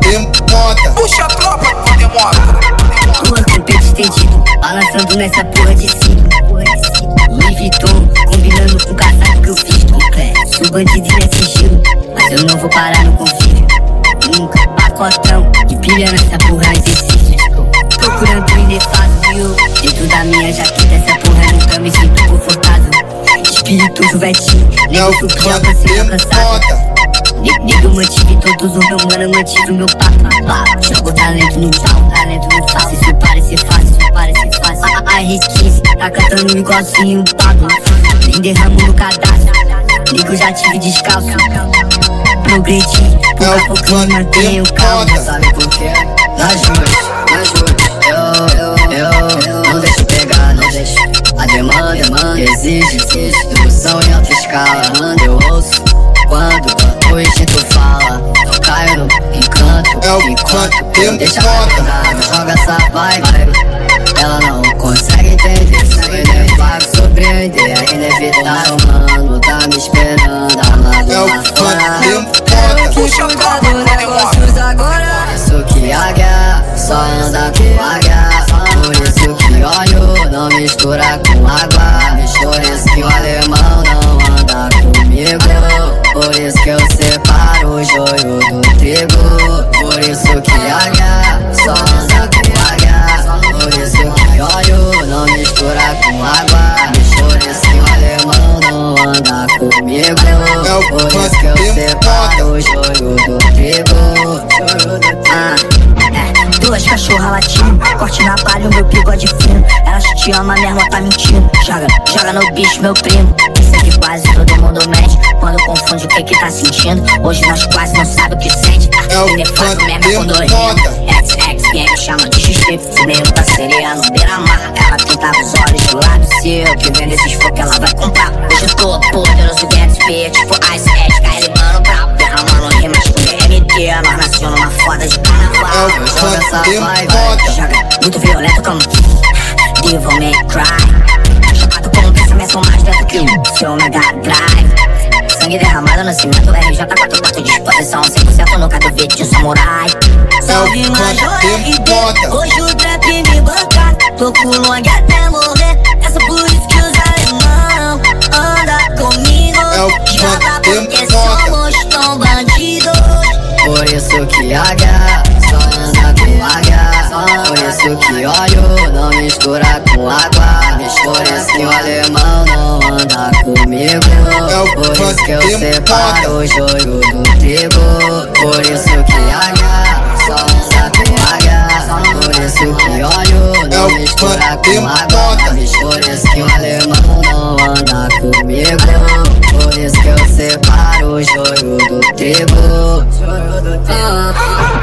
demota. Puxa a tropa demota. Rua com peito estendido, balançando nessa porra de cinto. Louis Vuitton, combinando com o casaco que eu fiz. Sou bandido e é sigilo, mas eu não vou parar no convívio. Nunca, pacotão, e pilha nessa porra exercício. Procurando o inefável, dentro da minha jaqueta, essa porra nunca me sinto confortável. Espírito juventil, É nego o surgiu pra ser alcançado. Nego mantive todos os meus mano, mantive meu papo. Jogo talento no pau, talento no pau. Se isso parecer fácil, isso parecer fácil. A, a R15 tá cantando igualzinho um Pablo. Nem derramo no cadastro. Nego já tive descalço. Progredi, pouco a pouco me mantenho calmo. Foda. Sabe por quê? Nas ruas, nas ruas Eu, eu, eu não deixo pegar, não deixo A demanda, demanda exige, exige Produção em alta escala Manda eu ouço quando o instinto fala. Caio no encanto É o Enquanto quanto eu deixo a demora. verdade Joga essa vibe. Ela não consegue entender é vai surpreender É inevitável, mano Tá me esperando. Amado É o lá quanto fora demora. Puxa a tropa quando demota. negócios agora. Isso que águia só anda com águia Por isso comigo É o Por isso que eu separo o joio do trigo Ah, é, duas cachorras latindo, corte na palha, o meu bigode fino. Elas te amam, minha irmã tá mentindo. Joga, joga no bicho, meu primo. Isso aqui quase todo mundo mete. Quando confunde o que que tá sentindo. Hoje nós quase não sabe o que sente. É o Ele faz merda tempo rima. XX, quem me chama de XP. Fumei um parceria no poderoso, Gatsby. Tipo Ice Edge, KL, mano, brabo. Derramando rimas com DMT. Nós nasceu numa foda de É carnaval. o Joga essa vibe. Joga muito violento como Devil May Cry Chapado com um pensamento mais dentro que o seu Mega Drive Sangue derramado, nascimento RJ44 Disposição 100% no cada vídeo de um samurai Salve É Major RD. Hoje o trap me banca Tô com long até morrer É só por isso que os alemão Anda comigo É Demora. somos tão bandidos. Por isso que águia só anda com águia Por isso que óleo não mistura com água. Por isso que o alemão não anda comigo. Por isso que eu separo o joio do trigo Por isso que águia só anda com águia Por isso que óleo não mistura com água comigo Por isso que eu